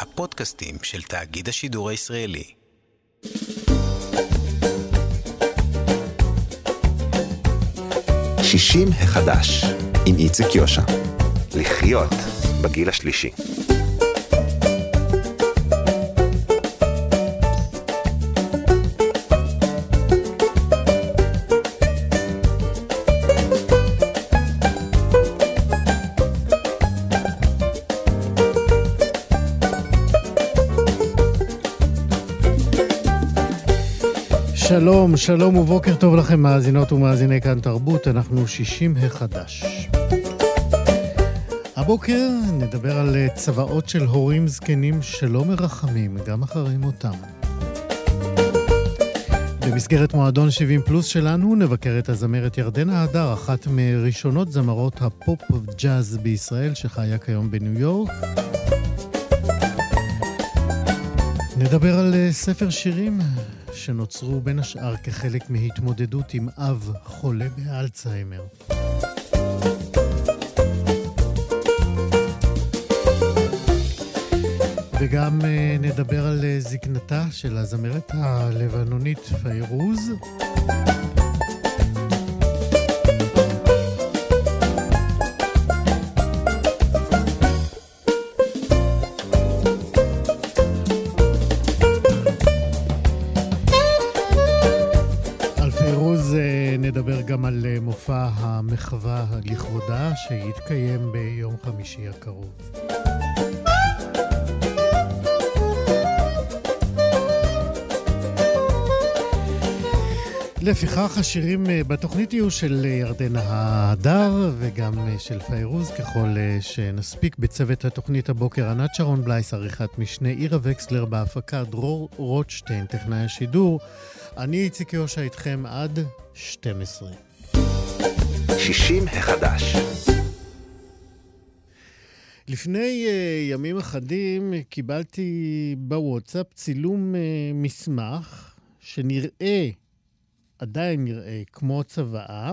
הפודקאסטים של תאגיד השידור הישראלי. שישים החדש, עם איציק יושע. לחיות בגיל השלישי. שלום, שלום ובוקר טוב לכם, מאזינות ומאזיני כאן תרבות, אנחנו 60 החדש. הבוקר נדבר על צוואות של הורים זקנים שלא מרחמים, גם אחרי מותם. במסגרת מועדון 70 פלוס שלנו נבקר את הזמרת ירדנה הדר, אחת מראשונות זמרות הפופ ג'אז בישראל, שחיה כיום בניו יורק. נדבר על ספר שירים שנוצרו בין השאר כחלק מהתמודדות עם אב חולה באלצהיימר. וגם אה, נדבר על אה, זקנתה של הזמרת הלבנונית פיירוז. מופע המחווה לכבודה שיתקיים ביום חמישי הקרוב. לפיכך השירים אה, בתוכנית יהיו של ירדנה הדר וגם אה, של פיירוז, ככל אה, שנספיק בצוות התוכנית הבוקר ענת שרון בלייס, עריכת משנה, עירה וקסלר בהפקה, דרור רוטשטיין, טכנאי השידור. אני איציק יושע איתכם עד 12. 60 החדש. לפני uh, ימים אחדים קיבלתי בוואטסאפ צילום uh, מסמך שנראה, עדיין נראה, כמו צוואה,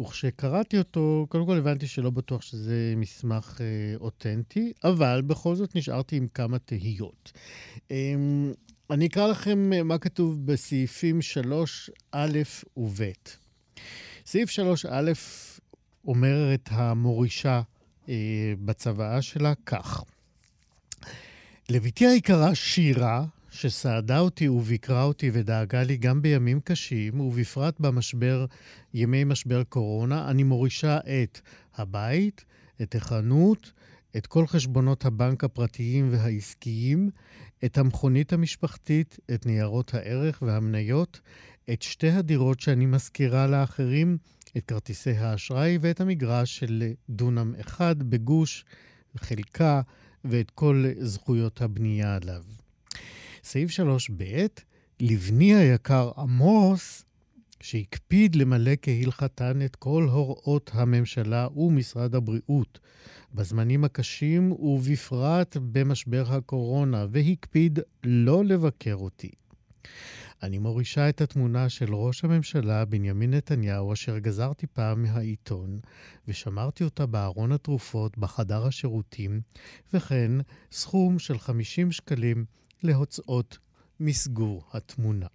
וכשקראתי אותו, קודם כל הבנתי שלא בטוח שזה מסמך uh, אותנטי, אבל בכל זאת נשארתי עם כמה תהיות. Um, אני אקרא לכם מה כתוב בסעיפים 3א וב. סעיף 3א אומרת המורישה אה, בצוואה שלה כך: לבתי היקרה שירה, שסעדה אותי וביקרה אותי ודאגה לי גם בימים קשים, ובפרט במשבר, ימי משבר קורונה, אני מורישה את הבית, את החנות, את כל חשבונות הבנק הפרטיים והעסקיים, את המכונית המשפחתית, את ניירות הערך והמניות, את שתי הדירות שאני משכירה לאחרים, את כרטיסי האשראי ואת המגרש של דונם אחד בגוש, חלקה ואת כל זכויות הבנייה עליו. סעיף 3ב, לבני היקר עמוס, שהקפיד למלא כהלכתן את כל הוראות הממשלה ומשרד הבריאות בזמנים הקשים ובפרט במשבר הקורונה, והקפיד לא לבקר אותי. אני מורישה את התמונה של ראש הממשלה בנימין נתניהו, אשר גזרתי פעם מהעיתון, ושמרתי אותה בארון התרופות בחדר השירותים, וכן סכום של 50 שקלים להוצאות מסגור התמונה.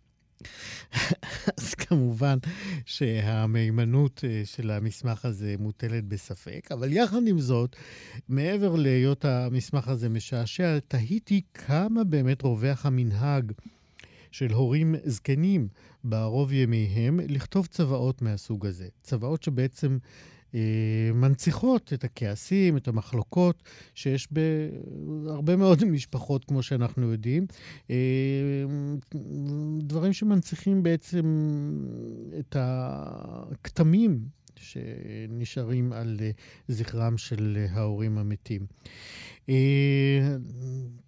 אז כמובן שהמהימנות אה, של המסמך הזה מוטלת בספק, אבל יחד עם זאת, מעבר להיות המסמך הזה משעשע, תהיתי כמה באמת רווח המנהג של הורים זקנים בערוב ימיהם לכתוב צוואות מהסוג הזה. צוואות שבעצם אה, מנציחות את הכעסים, את המחלוקות שיש בהרבה מאוד משפחות, כמו שאנחנו יודעים. אה, דברים שמנציחים בעצם את הכתמים שנשארים על אה, זכרם של ההורים המתים. אה,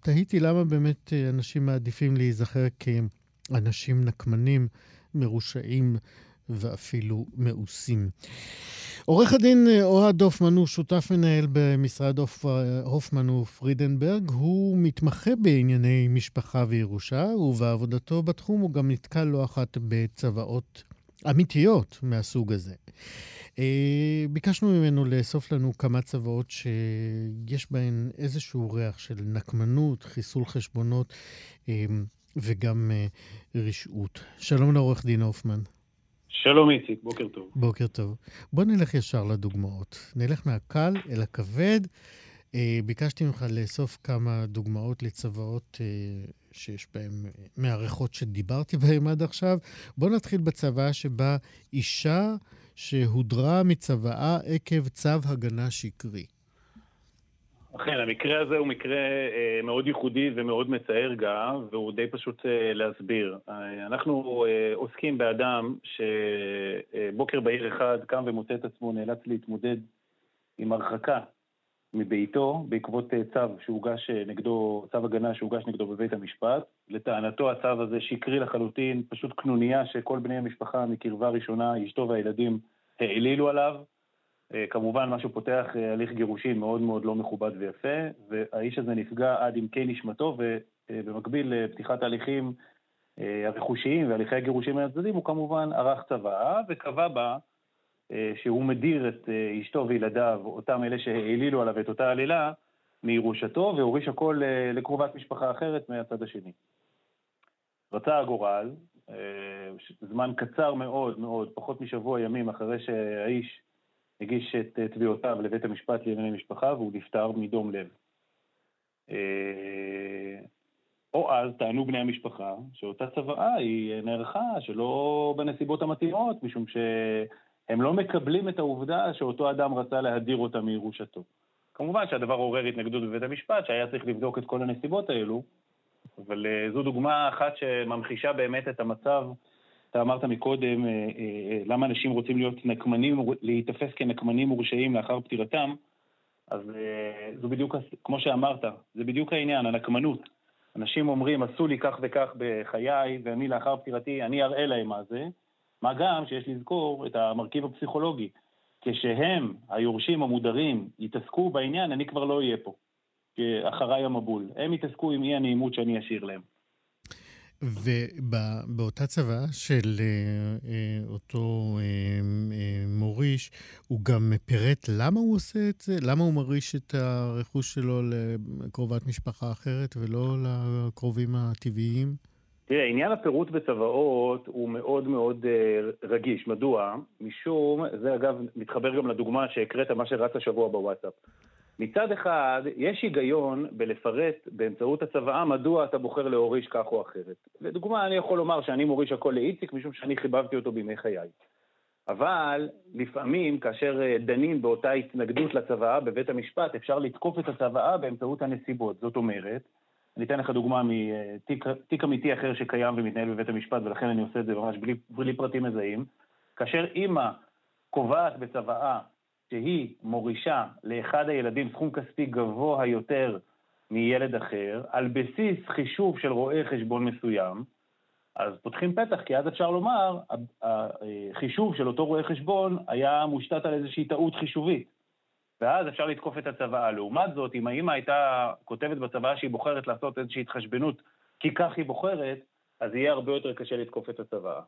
תהיתי למה באמת אנשים מעדיפים להיזכר כאנשים נקמנים, מרושעים ואפילו מאוסים. עורך הדין אוהד הופמן הוא שותף מנהל במשרד הופמן ופרידנברג. הוא מתמחה בענייני משפחה וירושה, ובעבודתו בתחום הוא גם נתקל לא אחת בצוואות אמיתיות מהסוג הזה. אה, ביקשנו ממנו לאסוף לנו כמה צוואות שיש בהן איזשהו ריח של נקמנות, חיסול חשבונות אה, וגם אה, רשעות. שלום לעורך דין הופמן. שלום איציק, בוקר טוב. בוקר טוב. בוא נלך ישר לדוגמאות. נלך מהקל אל הכבד. ביקשתי ממך לאסוף כמה דוגמאות לצוואות שיש בהן, מהריחות שדיברתי בהן עד עכשיו. בוא נתחיל בצוואה שבה אישה שהודרה מצוואה עקב צו הגנה שקרי. אכן, המקרה הזה הוא מקרה אה, מאוד ייחודי ומאוד מצער גם, והוא די פשוט אה, להסביר. אה, אנחנו אה, עוסקים באדם שבוקר בהיר אחד קם ומוצא את עצמו נאלץ להתמודד עם הרחקה מביתו בעקבות אה, צו שהוגש אה, נגדו, צו הגנה שהוגש נגדו בבית המשפט. לטענתו הצו הזה שקרי לחלוטין, פשוט קנוניה שכל בני המשפחה מקרבה ראשונה, אשתו והילדים, העלילו עליו. אה, כמובן, מה שפותח הליך גירושין מאוד מאוד לא מכובד ויפה, והאיש הזה נפגע עד עמקי נשמתו, ובמקביל לפתיחת ההליכים הרכושיים והליכי הגירושין בין הצדדים, הוא כמובן ערך צוואה וקבע בה אה, שהוא מדיר את אה, אשתו וילדיו, אותם אלה שהעלילו עליו את אותה עלילה, מירושתו, והוריש הכל אה, לקרובת משפחה אחרת מהצד השני. רצה הגורל, זמן קצר מאוד מאוד, פחות משבוע ימים אחרי שהאיש הגיש את תביעותיו לבית המשפט לענייני משפחה, והוא נפטר מדום לב. או אז טענו בני המשפחה שאותה צוואה היא נערכה שלא בנסיבות המתאימות, משום ש... הם לא מקבלים את העובדה שאותו אדם רצה להדיר אותה מירושתו. כמובן שהדבר עורר התנגדות בבית המשפט, שהיה צריך לבדוק את כל הנסיבות האלו, אבל uh, זו דוגמה אחת שממחישה באמת את המצב, אתה אמרת מקודם, uh, uh, למה אנשים רוצים להיות נקמנים, להיתפס כנקמנים מורשעים לאחר פטירתם, אז זו בדיוק, כמו שאמרת, זה בדיוק העניין, הנקמנות. אנשים אומרים, עשו לי כך וכך בחיי, ואני לאחר פטירתי, אני אראה להם מה זה, מה גם שיש לזכור את המרכיב הפסיכולוגי. כשהם, היורשים המודרים, יתעסקו בעניין, אני כבר לא אהיה פה. אחריי המבול. הם יתעסקו עם אי הנעימות שאני אשאיר להם. ובאותה צבא של אה, אה, אותו אה, מוריש, הוא גם פירט למה הוא עושה את זה? למה הוא מריש את הרכוש שלו לקרובת משפחה אחרת ולא לקרובים הטבעיים? תראה, עניין הפירוט בצוואות הוא מאוד מאוד uh, רגיש. מדוע? משום, זה אגב מתחבר גם לדוגמה שהקראת, מה שרץ השבוע בוואטסאפ. מצד אחד, יש היגיון בלפרט באמצעות הצוואה מדוע אתה בוחר להוריש כך או אחרת. לדוגמה, אני יכול לומר שאני מוריש הכל לאיציק משום שאני חיבבתי אותו בימי חיי. אבל לפעמים, כאשר אה, דנים באותה התנגדות לצוואה בבית המשפט, אפשר לתקוף את הצוואה באמצעות הנסיבות. זאת אומרת, אני אתן לך דוגמה מתיק אמיתי אחר שקיים ומתנהל בבית המשפט, ולכן אני עושה את זה ממש בלי, בלי פרטים מזהים. כאשר אימא קובעת בצוואה שהיא מורישה לאחד הילדים סכום כספי גבוה יותר מילד אחר, על בסיס חישוב של רואה חשבון מסוים, אז פותחים פתח, כי אז אפשר לומר, החישוב של אותו רואה חשבון היה מושתת על איזושהי טעות חישובית. ואז אפשר לתקוף את הצוואה. לעומת זאת, אם האמא הייתה כותבת בצוואה שהיא בוחרת לעשות איזושהי התחשבנות כי כך היא בוחרת, אז יהיה הרבה יותר קשה לתקוף את הצוואה.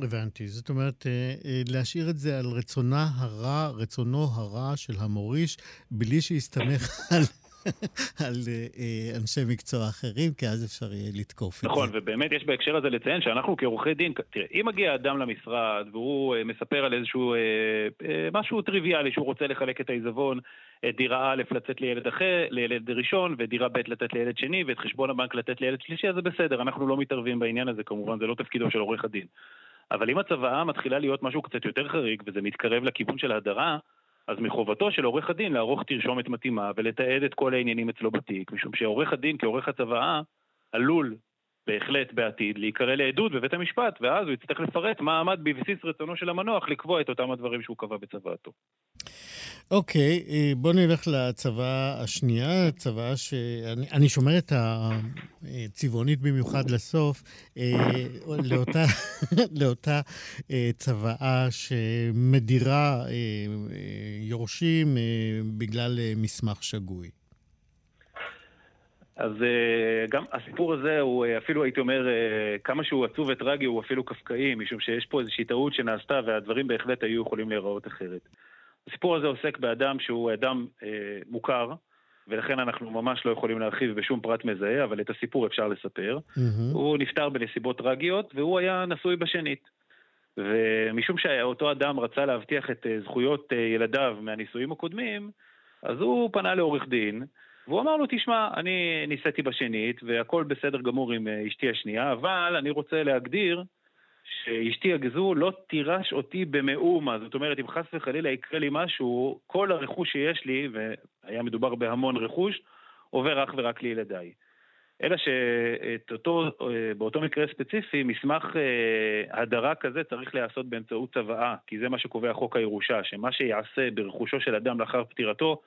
הבנתי. זאת אומרת, אה, אה, להשאיר את זה על רצונה הרע, רצונו הרע של המוריש, בלי שיסתמך על על אה, אנשי מקצוע אחרים, כי אז אפשר יהיה לתקוף את זה. נכון, ובאמת יש בהקשר הזה לציין שאנחנו כעורכי דין, תראה, אם מגיע אדם למשרד והוא אה, מספר על איזשהו אה, משהו טריוויאלי שהוא רוצה לחלק את העיזבון, דירה א' לצאת לילד אחר, לילד ראשון, ודירה ב' לתת לילד שני, ואת חשבון הבנק לתת לילד שלישי, אז זה בסדר, אנחנו לא מתערבים בעניין הזה, כמובן, זה לא תפקידו של עורך הדין. אבל אם הצוואה מתחילה להיות משהו קצת יותר חריג, וזה מתקרב לכיוון של ההדרה, אז מחובתו של עורך הדין לערוך תרשומת מתאימה ולתעד את כל העניינים אצלו בתיק, משום שעורך הדין כעורך הצוואה עלול בהחלט בעתיד להיקרא לעדות בבית המשפט, ואז הוא יצטרך לפרט מה עמד בבסיס רצונו של המנוח לקבוע את אותם הדברים שהוא קבע בצוואתו. אוקיי, okay, בוא נלך לצוואה השנייה, צוואה שאני שומר את הצבעונית במיוחד לסוף, אה, לאותה, לאותה אה, צוואה שמדירה אה, יורשים בגלל מסמך שגוי. אז uh, גם הסיפור הזה הוא uh, אפילו הייתי אומר, uh, כמה שהוא עצוב וטרגי הוא אפילו קפקאי, משום שיש פה איזושהי טעות שנעשתה והדברים בהחלט היו יכולים להיראות אחרת. הסיפור הזה עוסק באדם שהוא אדם uh, מוכר, ולכן אנחנו ממש לא יכולים להרחיב בשום פרט מזהה, אבל את הסיפור אפשר לספר. Mm-hmm. הוא נפטר בנסיבות טרגיות, והוא היה נשוי בשנית. ומשום שאותו אדם רצה להבטיח את זכויות ילדיו מהנישואים הקודמים, אז הוא פנה לעורך דין, והוא אמר לו, תשמע, אני ניסיתי בשנית, והכל בסדר גמור עם אה, אשתי השנייה, אבל אני רוצה להגדיר שאשתי הגזו לא תירש אותי במאומה. זאת אומרת, אם חס וחלילה יקרה לי משהו, כל הרכוש שיש לי, והיה מדובר בהמון רכוש, עובר אך ורק לילדיי. אלא שבאותו מקרה ספציפי, מסמך אה, הדרה כזה צריך להיעשות באמצעות צוואה, כי זה מה שקובע חוק הירושה, שמה שיעשה ברכושו של אדם לאחר פטירתו,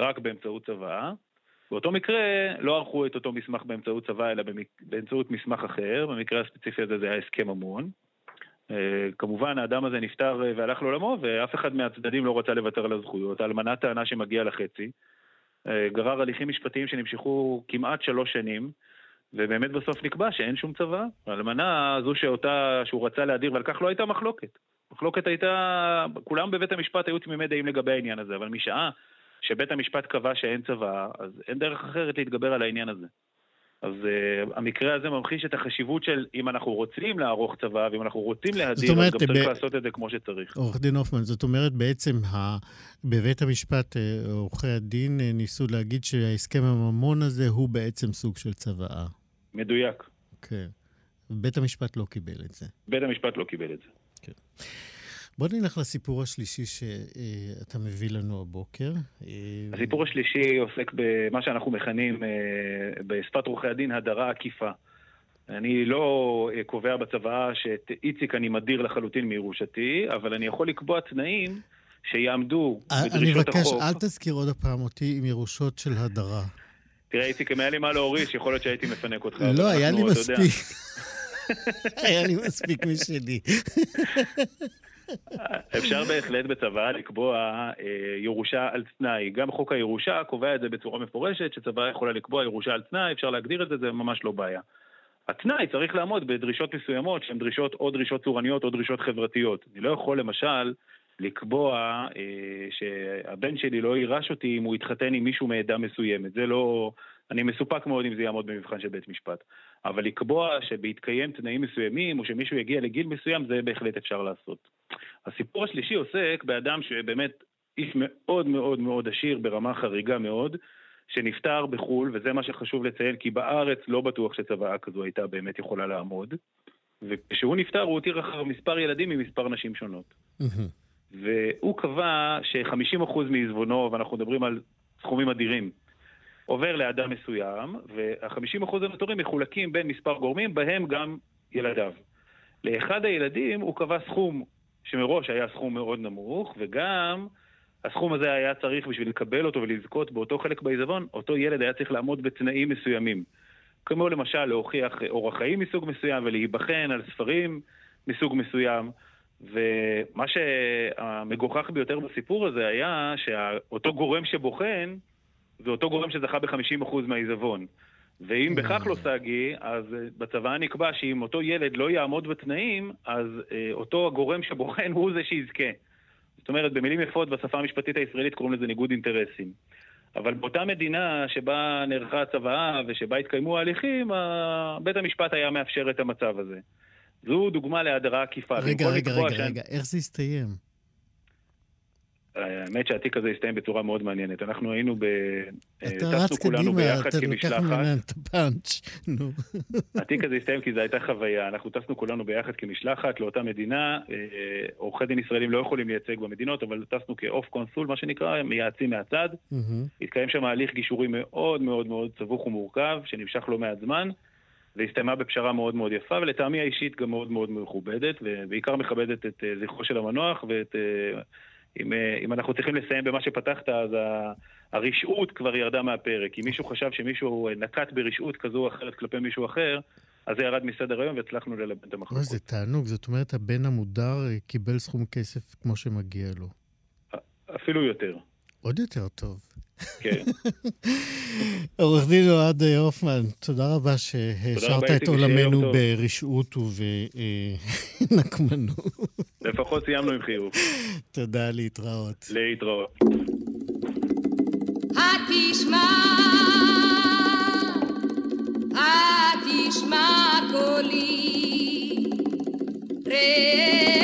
רק באמצעות צוואה. באותו מקרה לא ערכו את אותו מסמך באמצעות צבא, אלא באמצעות מסמך אחר, במקרה הספציפי הזה זה היה הסכם ממון. אה, כמובן, האדם הזה נפטר אה, והלך לעולמו, ואף אחד מהצדדים לא רצה לוותר על הזכויות. האלמנה טענה שמגיע לחצי. אה, גרר הליכים משפטיים שנמשכו כמעט שלוש שנים, ובאמת בסוף נקבע שאין שום צבא. האלמנה, זו שאותה, שהוא רצה להדיר, ועל כך לא הייתה מחלוקת. מחלוקת הייתה, כולם בבית המשפט היו תמימי דעים לגבי העניין הזה, אבל משעה שבית המשפט קבע שאין צבא, אז אין דרך אחרת להתגבר על העניין הזה. אז uh, המקרה הזה ממחיש את החשיבות של אם אנחנו רוצים לערוך צבא ואם אנחנו רוצים להדיר, אז גם צריך ב... לעשות את זה כמו שצריך. עורך דין הופמן, זאת אומרת בעצם ה... בבית המשפט אה, עורכי הדין אה, ניסו להגיד שההסכם הממון הזה הוא בעצם סוג של צוואה. מדויק. כן. בית המשפט לא קיבל את זה. בית המשפט לא קיבל את זה. כן. בוא נלך לסיפור השלישי שאתה מביא לנו הבוקר. הסיפור השלישי עוסק במה שאנחנו מכנים אה, בשפת עורכי הדין הדרה עקיפה. אני לא אה, קובע בצוואה שאת איציק אני מדיר לחלוטין מירושתי, אבל אני יכול לקבוע תנאים שיעמדו אה, בדרישות החוק. אני מבקש, אל תזכיר עוד פעם אותי עם ירושות של הדרה. תראה, איציק, אם היה לי מה להוריש, יכול להיות שהייתי מפנק אותך. לא, היה לי מספיק. היה לי מספיק משלי. אפשר בהחלט בצבא לקבוע אה, ירושה על תנאי. גם חוק הירושה קובע את זה בצורה מפורשת, שצבא יכולה לקבוע ירושה על תנאי, אפשר להגדיר את זה, זה ממש לא בעיה. התנאי צריך לעמוד בדרישות מסוימות שהן דרישות או דרישות צורניות או דרישות חברתיות. אני לא יכול למשל לקבוע אה, שהבן שלי לא יירש אותי אם הוא יתחתן עם מישהו מעדה מסוימת. זה לא... אני מסופק מאוד אם זה יעמוד במבחן של בית משפט. אבל לקבוע שבהתקיים תנאים מסוימים או שמישהו יגיע לגיל מסוים, זה בהחלט אפשר לעשות. הסיפור השלישי עוסק באדם שבאמת איש מאוד מאוד מאוד עשיר ברמה חריגה מאוד, שנפטר בחו"ל, וזה מה שחשוב לציין, כי בארץ לא בטוח שצוואה כזו הייתה באמת יכולה לעמוד. וכשהוא נפטר הוא הותיר אחר מספר ילדים ממספר נשים שונות. והוא קבע ש-50% מעזבונו, ואנחנו מדברים על סכומים אדירים, עובר לאדם מסוים, וה-50% הנותרים מחולקים בין מספר גורמים, בהם גם ילדיו. לאחד הילדים הוא קבע סכום שמראש היה סכום מאוד נמוך, וגם הסכום הזה היה צריך בשביל לקבל אותו ולזכות באותו חלק בעיזבון, אותו ילד היה צריך לעמוד בתנאים מסוימים. כמו למשל להוכיח אורח חיים מסוג מסוים ולהיבחן על ספרים מסוג מסוים. ומה שהמגוחך ביותר בסיפור הזה היה שאותו גורם שבוחן זה אותו גורם שזכה ב-50% מהעיזבון. ואם בכך לא סגי, אז אה, בצבא נקבע שאם אותו ילד לא יעמוד בתנאים, אז אה, אותו הגורם שבוחן הוא זה שיזכה. זאת אומרת, במילים יפות בשפה המשפטית הישראלית קוראים לזה ניגוד אינטרסים. אבל באותה מדינה שבה נערכה הצוואה ושבה התקיימו ההליכים, בית המשפט היה מאפשר את המצב הזה. זו דוגמה להדרה עקיפה. רגע, רגע, רגע, שאני... רגע, איך זה הסתיים? האמת שהתיק הזה הסתיים בצורה מאוד מעניינת. אנחנו היינו ב... טסנו כולנו ביחד כמשלחת. אתה רץ קדימה, אתה לוקח ממנה את הפאנץ', נו. התיק הזה הסתיים כי זו הייתה חוויה. אנחנו טסנו כולנו ביחד כמשלחת לאותה מדינה. אה, עורכי דין ישראלים לא יכולים לייצג במדינות, אבל טסנו כאוף קונסול, מה שנקרא, מייעצים מהצד. התקיים שם הליך גישורי מאוד מאוד מאוד סבוך ומורכב, שנמשך לא מעט זמן. והסתיימה בפשרה מאוד מאוד יפה, ולטעמי האישית גם מאוד מאוד מכובדת, ובעיקר מכבדת את אה, זכרו של המנוח ואת אה, אם, אה, אם אנחנו צריכים לסיים במה שפתחת, אז הרשעות כבר ירדה מהפרק. אם מישהו חשב שמישהו נקט ברשעות כזו או אחרת כלפי מישהו אחר, אז זה ירד מסדר היום והצלחנו ללבן את המחלוקות. זה תענוג, זאת אומרת, הבן המודר אה, קיבל סכום כסף כמו שמגיע לו. אפילו יותר. עוד יותר טוב. כן. עורך דין אוהד הופמן, תודה רבה שהשארת את עולמנו ברשעות ובנקמנות. לפחות סיימנו עם חיוך. תודה, להתראות. להתראות. התשמע, התשמע קולי, רחוקי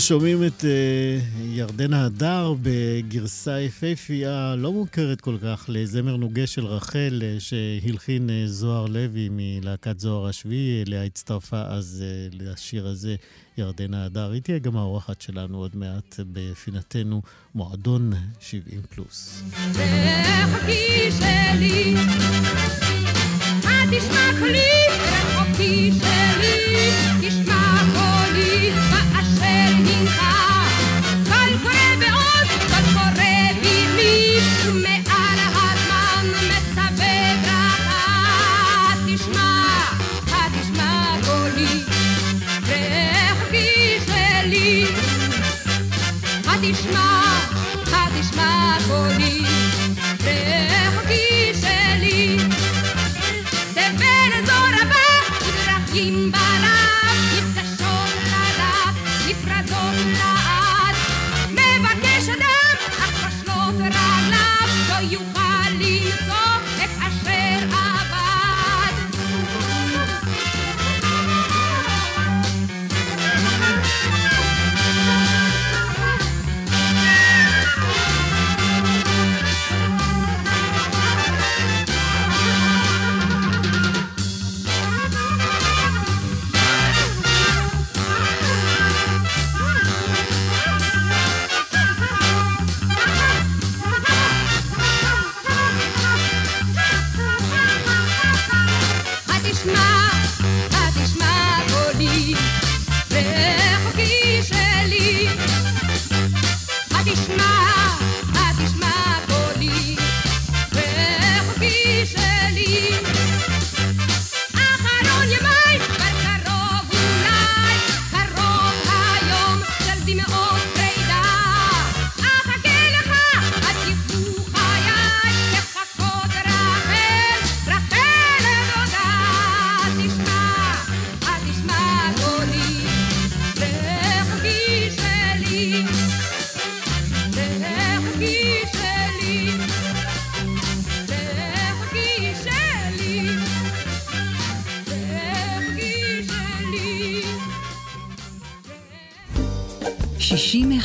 שומעים את uh, ירדנה הדר בגרסה יפהפייה לא מוכרת כל כך לזמר נוגה של רחל uh, שהלחין uh, זוהר לוי מלהקת זוהר השביעי, אליה הצטרפה אז uh, לשיר הזה ירדנה הדר. היא תהיה גם האורחת שלנו עוד מעט בפינתנו מועדון 70 פלוס. רחוקי שלי, תשמע קולי, רחוקי שלי,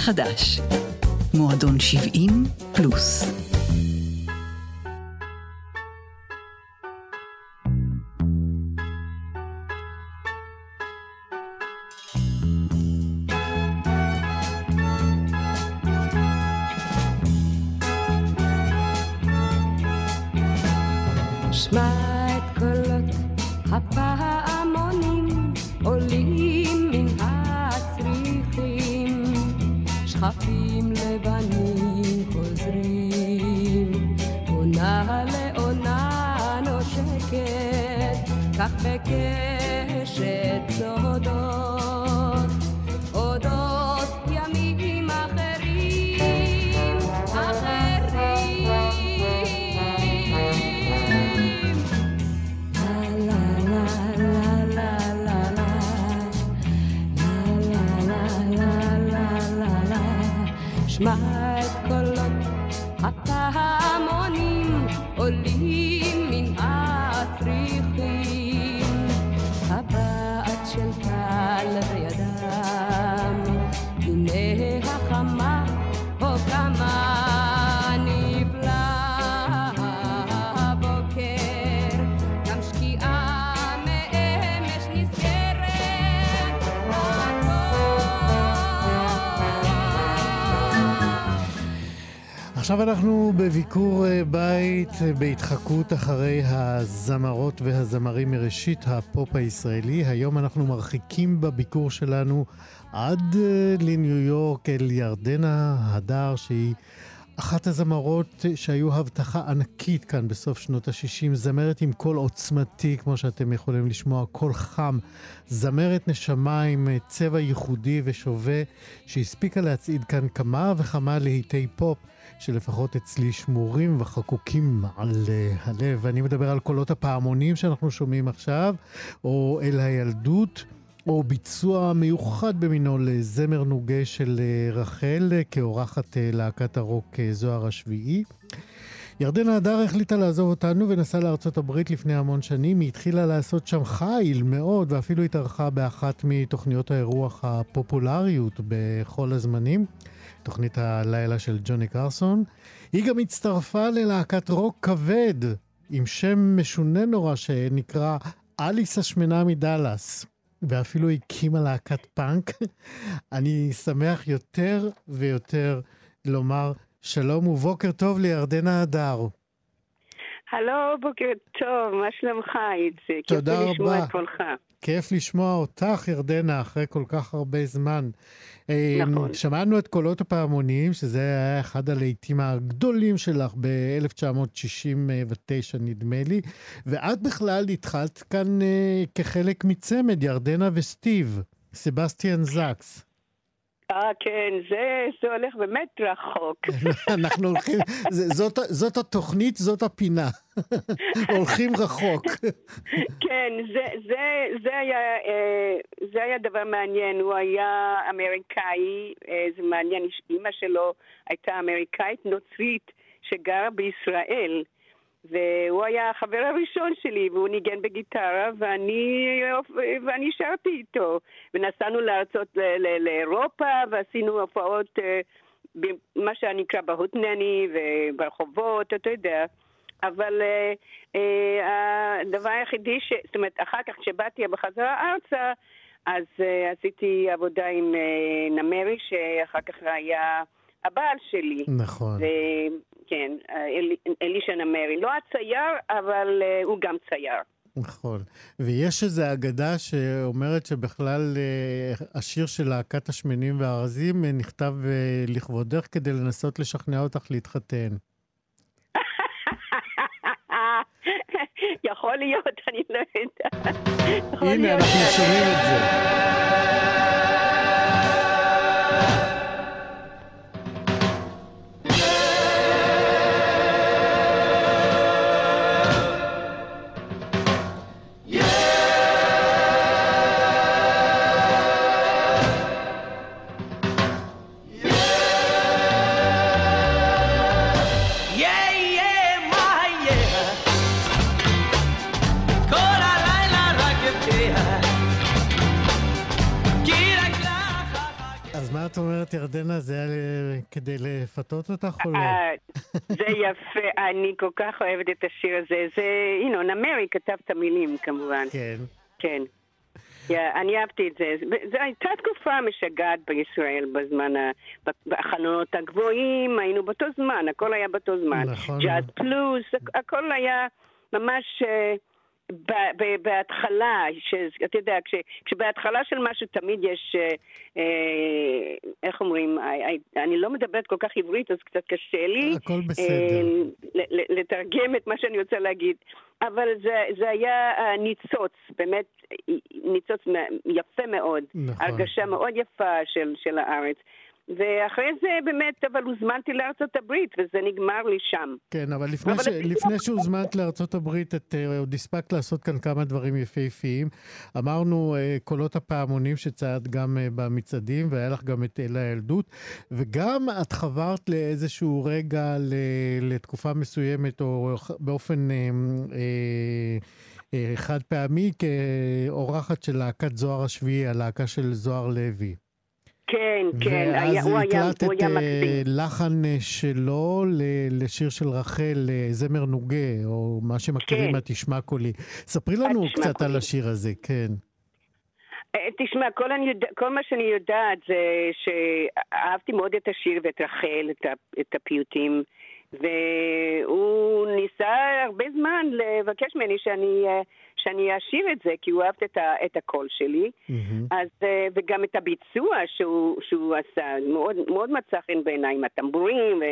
מחדש, מועדון 70 פלוס. עכשיו אנחנו בביקור אה, בית אה, בהתחקות אחרי הזמרות והזמרים מראשית הפופ הישראלי. היום אנחנו מרחיקים בביקור שלנו עד אה, לניו יורק אל ירדנה הדר, שהיא אחת הזמרות שהיו הבטחה ענקית כאן בסוף שנות ה-60, זמרת עם קול עוצמתי, כמו שאתם יכולים לשמוע, קול חם, זמרת נשמה עם צבע ייחודי ושווה, שהספיקה להצעיד כאן כמה וכמה להיטי פופ. שלפחות אצלי שמורים וחקוקים על uh, הלב. ואני מדבר על קולות הפעמונים שאנחנו שומעים עכשיו, או אל הילדות, או ביצוע מיוחד במינו לזמר נוגה של uh, רחל, uh, כאורחת להקת הרוק זוהר השביעי. ירדנה הדר החליטה לעזוב אותנו ונסעה לארצות הברית לפני המון שנים. היא התחילה לעשות שם חיל מאוד, ואפילו התארחה באחת מתוכניות האירוח הפופולריות בכל הזמנים. תוכנית הלילה של ג'וני קרסון. היא גם הצטרפה ללהקת רוק כבד, עם שם משונה נורא שנקרא אליס השמנה מדאלאס, ואפילו הקימה להקת פאנק. אני שמח יותר ויותר לומר שלום ובוקר טוב לירדנה הדר. הלו, בוקר טוב, מה שלומך, איציק? תודה רבה. כיף לשמוע אותך, ירדנה, אחרי כל כך הרבה זמן. אה, נכון. שמענו את קולות הפעמוניים, שזה היה אחד הלהיטים הגדולים שלך ב-1969, נדמה לי, ואת בכלל התחלת כאן אה, כחלק מצמד, ירדנה וסטיב, סבסטיאן זקס. אה, כן, זה, זה הולך באמת רחוק. אנחנו הולכים, זה- זאת, זאת התוכנית, זאת הפינה. הולכים רחוק. כן, זה, זה, זה, היה, אה, זה היה דבר מעניין. הוא היה אמריקאי, אה, זה מעניין, אימא שלו הייתה אמריקאית נוצרית שגרה בישראל. והוא היה החבר הראשון שלי, והוא ניגן בגיטרה, ואני, ואני שרתי איתו. ונסענו לארצות, ל- ל- לאירופה, ועשינו הופעות, אה, במה שנקרא בהוטנני, וברחובות, אתה יודע. אבל אה, אה, הדבר היחידי ש... זאת אומרת, אחר כך כשבאתי בחזרה ארצה, אז עשיתי עבודה עם נמרי, שאחר כך היה הבעל שלי. נכון. כן, אלי- אלישע נמרי. לא הצייר, אבל אה, הוא גם צייר. נכון. ויש איזו אגדה שאומרת שבכלל אה, השיר של להקת השמנים והארזים אה, נכתב אה, לכבודך כדי לנסות לשכנע אותך להתחתן. יכול להיות, אני לא יודעת. הנה, אנחנו שומעים את זה. מה את אומרת, ירדנה? זה היה אה, כדי לפתות אותך או לא? אה, זה יפה, אני כל כך אוהבת את השיר הזה. זה, הנה, נמרי כתב את המילים כמובן. כן. כן. אני אהבתי את זה. זו הייתה תקופה משגעת בישראל בזמן, בחלונות הגבוהים, היינו באותו זמן, הכל היה באותו זמן. נכון. ג'אז פלוס, הכ- הכל היה ממש אה, בהתחלה, ש- אתה יודע, כש- כשבהתחלה של משהו תמיד יש, אה, אה, איך אומרים, I- I- אני לא מדברת כל כך עברית, אז קצת קשה לי. הכל בסדר. אה, ל- ל- לתרגם את מה שאני רוצה להגיד. אבל זה, זה היה אה, ניצוץ, באמת אה, ניצוץ יפה מאוד. נכון. הרגשה מאוד יפה של, של הארץ. ואחרי זה באמת, אבל הוזמנתי לארצות הברית, וזה נגמר לי שם. כן, אבל לפני, אבל ש... לפני שהוזמנת לארצות הברית, את אה, עוד הספקת לעשות כאן כמה דברים יפהפיים. אמרנו אה, קולות הפעמונים שצעדת גם אה, במצעדים, והיה לך גם את אל הילדות, וגם את חברת לאיזשהו רגע ל- לתקופה מסוימת, או באופן אה, אה, חד פעמי, כאורחת של להקת זוהר השביעי, הלהקה של זוהר לוי. כן, כן, היה, ואז הוא, היה, הקלטת הוא היה אה, מקסים. לחן אה, שלו לשיר של רחל, אה, זמר נוגה, או מה שמכירים כן. מהתשמע קולי. ספרי לנו התשמע קצת על קולי. השיר הזה, כן. תשמע, כל, אני יודע, כל מה שאני יודעת זה שאהבתי מאוד את השיר ואת רחל, את, הפיוטים. והוא ניסה הרבה זמן לבקש ממני שאני, שאני אשיר את זה, כי הוא אהב את, ה- את הקול שלי. מהמם. אז, אה, וגם את הביצוע שהוא, שהוא עשה, מאוד, מאוד מצא חן בעיניי עם הטמבורים, ו,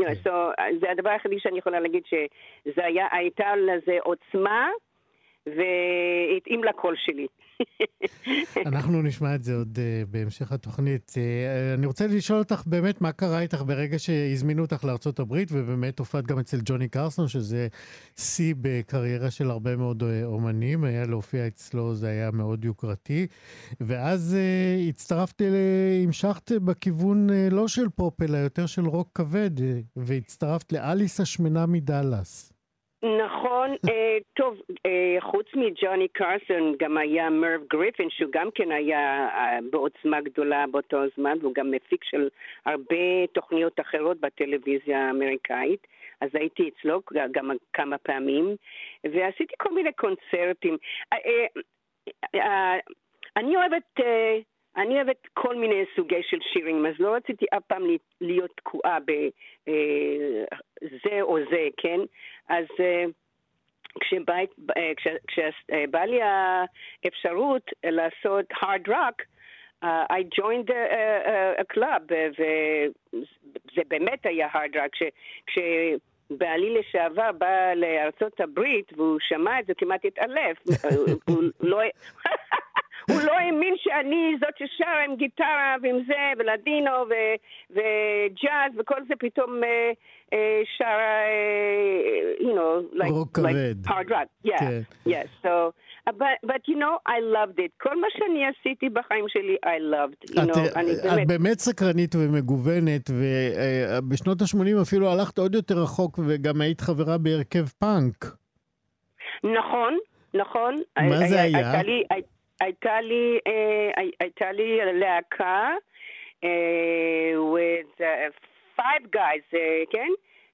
know, כן. so, זה הדבר היחידי שאני יכולה להגיד שזה היה, הייתה לזה עוצמה והתאים לקול שלי. אנחנו נשמע את זה עוד uh, בהמשך התוכנית. Uh, אני רוצה לשאול אותך באמת מה קרה איתך ברגע שהזמינו אותך לארצות הברית, ובאמת הופעת גם אצל ג'וני קרסון, שזה שיא בקריירה של הרבה מאוד uh, אומנים. היה להופיע אצלו, זה היה מאוד יוקרתי. ואז uh, הצטרפת, ל... המשכת בכיוון uh, לא של פופ, אלא יותר של רוק כבד, uh, והצטרפת לאליס השמנה מדאלאס. נכון, אה, טוב, אה, חוץ מג'וני קרסון גם היה מרב גריפין, שהוא גם כן היה אה, בעוצמה גדולה באותו זמן, והוא גם מפיק של הרבה תוכניות אחרות בטלוויזיה האמריקאית, אז הייתי אצלו גם כמה פעמים, ועשיתי כל מיני קונצרטים. אני אוהבת... אה, אני אוהבת כל מיני סוגי של שירים, אז לא רציתי אף פעם להיות תקועה בזה או זה, כן? אז אה, כשבא, אה, כש, כשבא לי האפשרות לעשות hard rock, uh, I joined a, a, a club, אה, וזה באמת היה hard rock. כש, כשבעלי לשעבר בא לארצות הברית והוא שמע את זה, כמעט התעלף. הוא לא... הוא לא האמין שאני זאת ששרה עם גיטרה ועם זה, ולדינו ו- וג'אז וכל זה פתאום אה, אה, שרה, אה, you know, like, רוק like כבד. hard rock. Yeah, כן. yes. So, but, but you know, I loved it. כל מה שאני עשיתי בחיים שלי, I loved. You את, know, אני את באמת... באמת סקרנית ומגוונת, ובשנות ה-80 אפילו הלכת עוד יותר רחוק וגם היית חברה בהרכב פאנק. נכון, נכון. מה זה היה? הייתה לי, הייתה לי, אה, הי- הייתה לי להקה אה, with uh, five guys, אה, כן?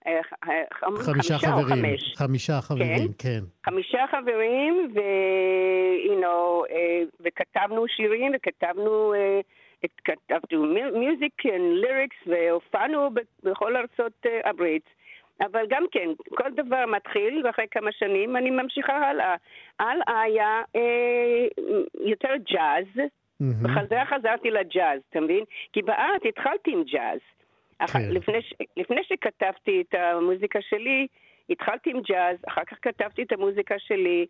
אה, אה, חמישה חברים. חמש. חמישה חברים, כן. חמישה חברים, ו... you know, אה, וכתבנו שירים, וכתבנו, אה, כתבנו מיוזיק ליריקס, והופענו בכל ארצות אה, הברית. אבל גם כן, כל דבר מתחיל, ואחרי כמה שנים אני ממשיכה הלאה. הלאה היה אה, יותר ג'אז. בחזרה חזרתי לג'אז, אתה מבין? כי בארץ התחלתי עם ג'אז. אח... כן. לפני, ש... לפני שכתבתי את המוזיקה שלי, התחלתי עם ג'אז, אחר כך כתבתי את המוזיקה שלי,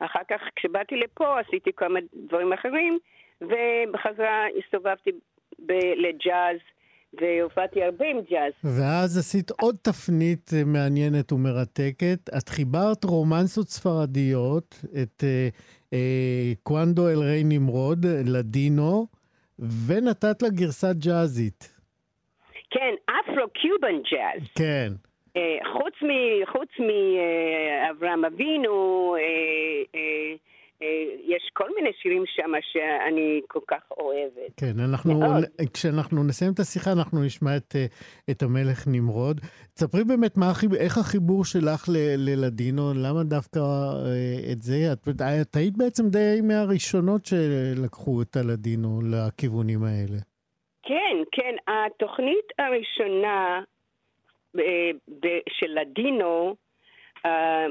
אחר כך כשבאתי לפה עשיתי כמה דברים אחרים, ובחזרה הסתובבתי ב... לג'אז, והופעתי הרבה עם ג'אז. ואז עשית עוד תפנית אה, מעניינת ומרתקת. את חיברת רומנסות ספרדיות, את אה, אה, קוונדו אל ריי נמרוד, לדינו, ונתת לה גרסה ג'אזית. כן, אפרו-קיובן ג'אז. כן. חוץ מאברהם אבינו, יש כל מיני שירים שם שאני כל כך אוהבת. כן, אנחנו, מאוד. כשאנחנו נסיים את השיחה, אנחנו נשמע את, אה, את המלך נמרוד. תספרי באמת מה, איך החיבור שלך ל- ללדינו, למה דווקא אה, את זה? את, את היית בעצם די מהראשונות שלקחו את הלדינו לכיוונים האלה. כן, כן, התוכנית הראשונה אה, של לדינו, אה,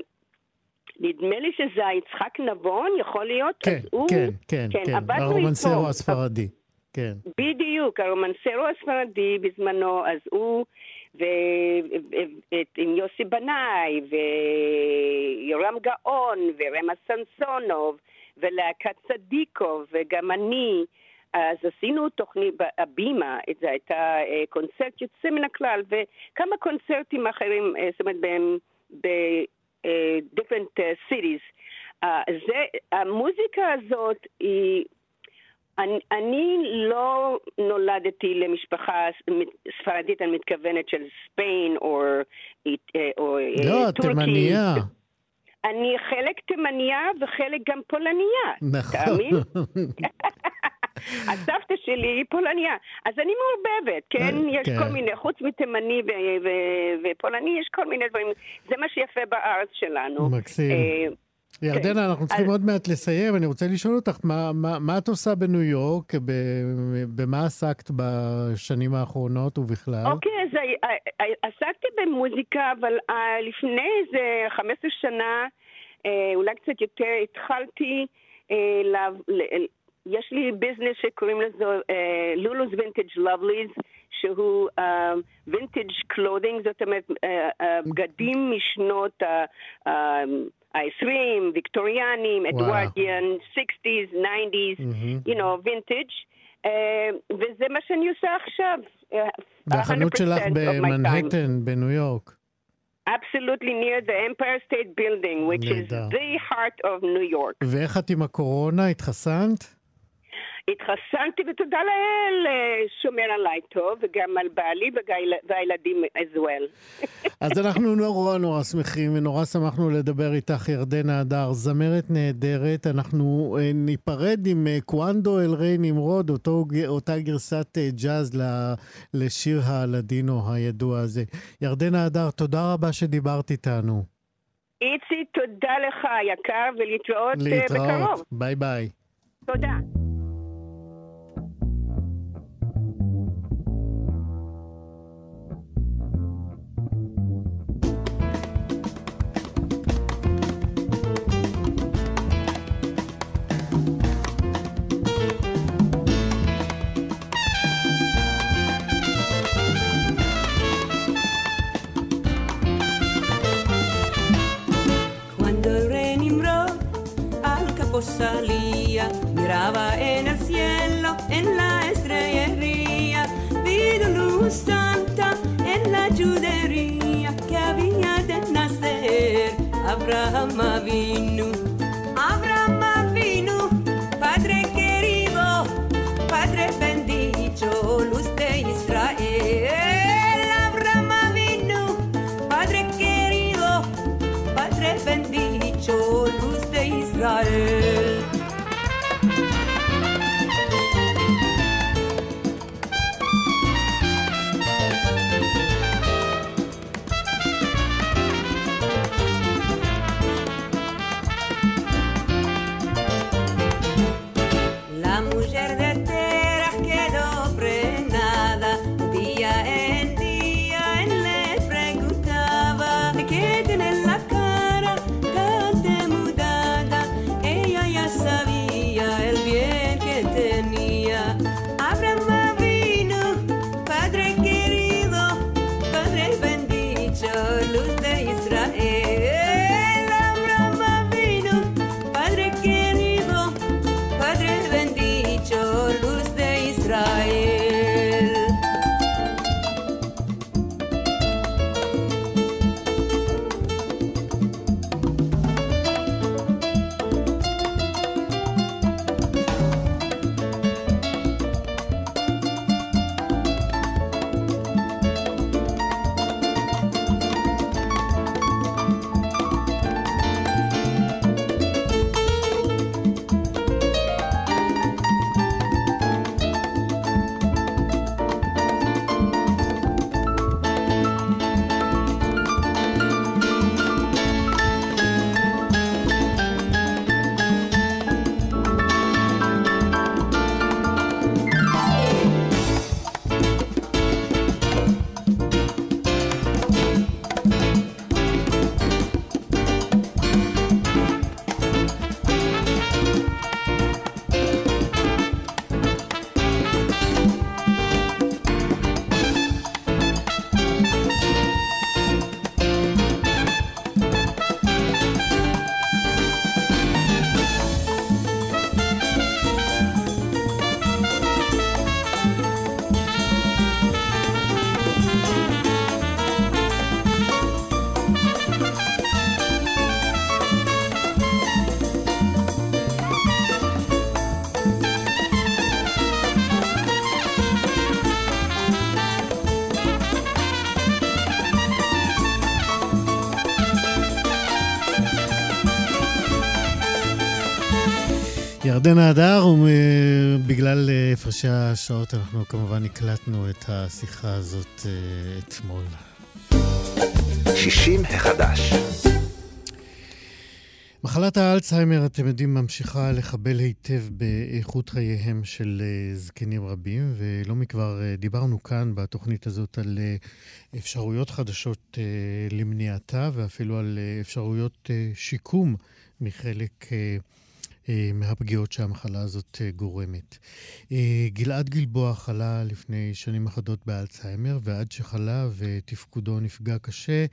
נדמה לי שזה יצחק נבון, יכול להיות? כן, הוא, כן, כן, כן, כן, הרומנסרו. הספרדי. כן, בדיוק, הרומנסרו הספרדי בזמנו, אז הוא, ו- ו- את- עם יוסי בנאי, ויורם גאון, ורמה סנסונוב, ולהקת צדיקוב, וגם אני. אז עשינו תוכנית, הבימה, זה הייתה אה, קונצרט יוצא מן הכלל, וכמה קונצרטים אחרים, אה, זאת אומרת, ב-different cities. אה, זה, המוזיקה הזאת היא... אני, אני לא נולדתי למשפחה ספרדית, אני מתכוונת של ספיין או, אה, או אה, לא, טורקי. תימניה. אני חלק תימניה וחלק גם פולניה. נכון. תאמין? הסבתא שלי היא פולניה. אז אני מעורבבת, כן? אה, יש כן. כל מיני, חוץ מתימני ופולני, יש כל מיני דברים. זה מה שיפה בארץ שלנו. מקסים. אה, ירדנה, אנחנו צריכים אז- עוד מעט לסיים. אני רוצה לשאול אותך, מה- מה מה את עושה בניו יורק? ב- במה עסקת בשנים האחרונות ובכלל? אוקיי, אז אה, אה, עסקתי במוזיקה, אבל אה, לפני איזה 15 שנה, אולי קצת יותר, התחלתי, אה, ל- ל- יש לי ביזנס שקוראים לזה Lulu's Vintage Lovelies, שהוא vintage clothing, זאת אומרת, אה, אה, בגדים משנות ה-20, ויקטוריאנים. Edwardian, 60's, 90's, מהמם. you know, vintage. אה, וזה מה שאני עושה עכשיו. והחנות 100% שלך. במנהטן, בניו יורק. Absolutely near the Empire State Building, which is נהדר. the heart of New York. ואיך את עם הקורונה? התחסנת? התחסנתי, ותודה לאל, אה, שומר עליי טוב, וגם על בעלי והילדים as well. אז אנחנו נורא נורא שמחים ונורא שמחנו לדבר איתך, ירדנה הדר, זמרת נהדרת. אנחנו אה, ניפרד עם אה, קואנדו אל ריי נמרוד, אותו, אותה גרסת ג'אז לשיר הלדינו הידוע הזה. ירדנה הדר, תודה רבה שדיברת איתנו. איציק, תודה לך, יקר, ולהתראות אה, להתראות. בקרוב. ביי ביי. תודה. Salía, miraba en el cielo, en la estrellería, vio luz santa en la judería que había de nacer. Abraham vino, Abraham vino, Padre querido, Padre bendito, luz de Israel. Abraham vino, Padre querido, Padre bendito, luz de Israel. ירדנה הדר, ובגלל אה, הפרשי השעות אנחנו כמובן הקלטנו את השיחה הזאת אה, אתמול. 60 החדש. מחלת האלצהיימר, אתם יודעים, ממשיכה לחבל היטב באיכות חייהם של אה, זקנים רבים, ולא מכבר אה, דיברנו כאן בתוכנית הזאת על אה, אפשרויות חדשות אה, למניעתה, ואפילו על אה, אפשרויות אה, שיקום מחלק אה, אה, מהפגיעות שהמחלה הזאת אה, גורמת. אה, גלעד גלבוע חלה לפני שנים אחדות באלצהיימר, ועד שחלה ותפקודו נפגע קשה,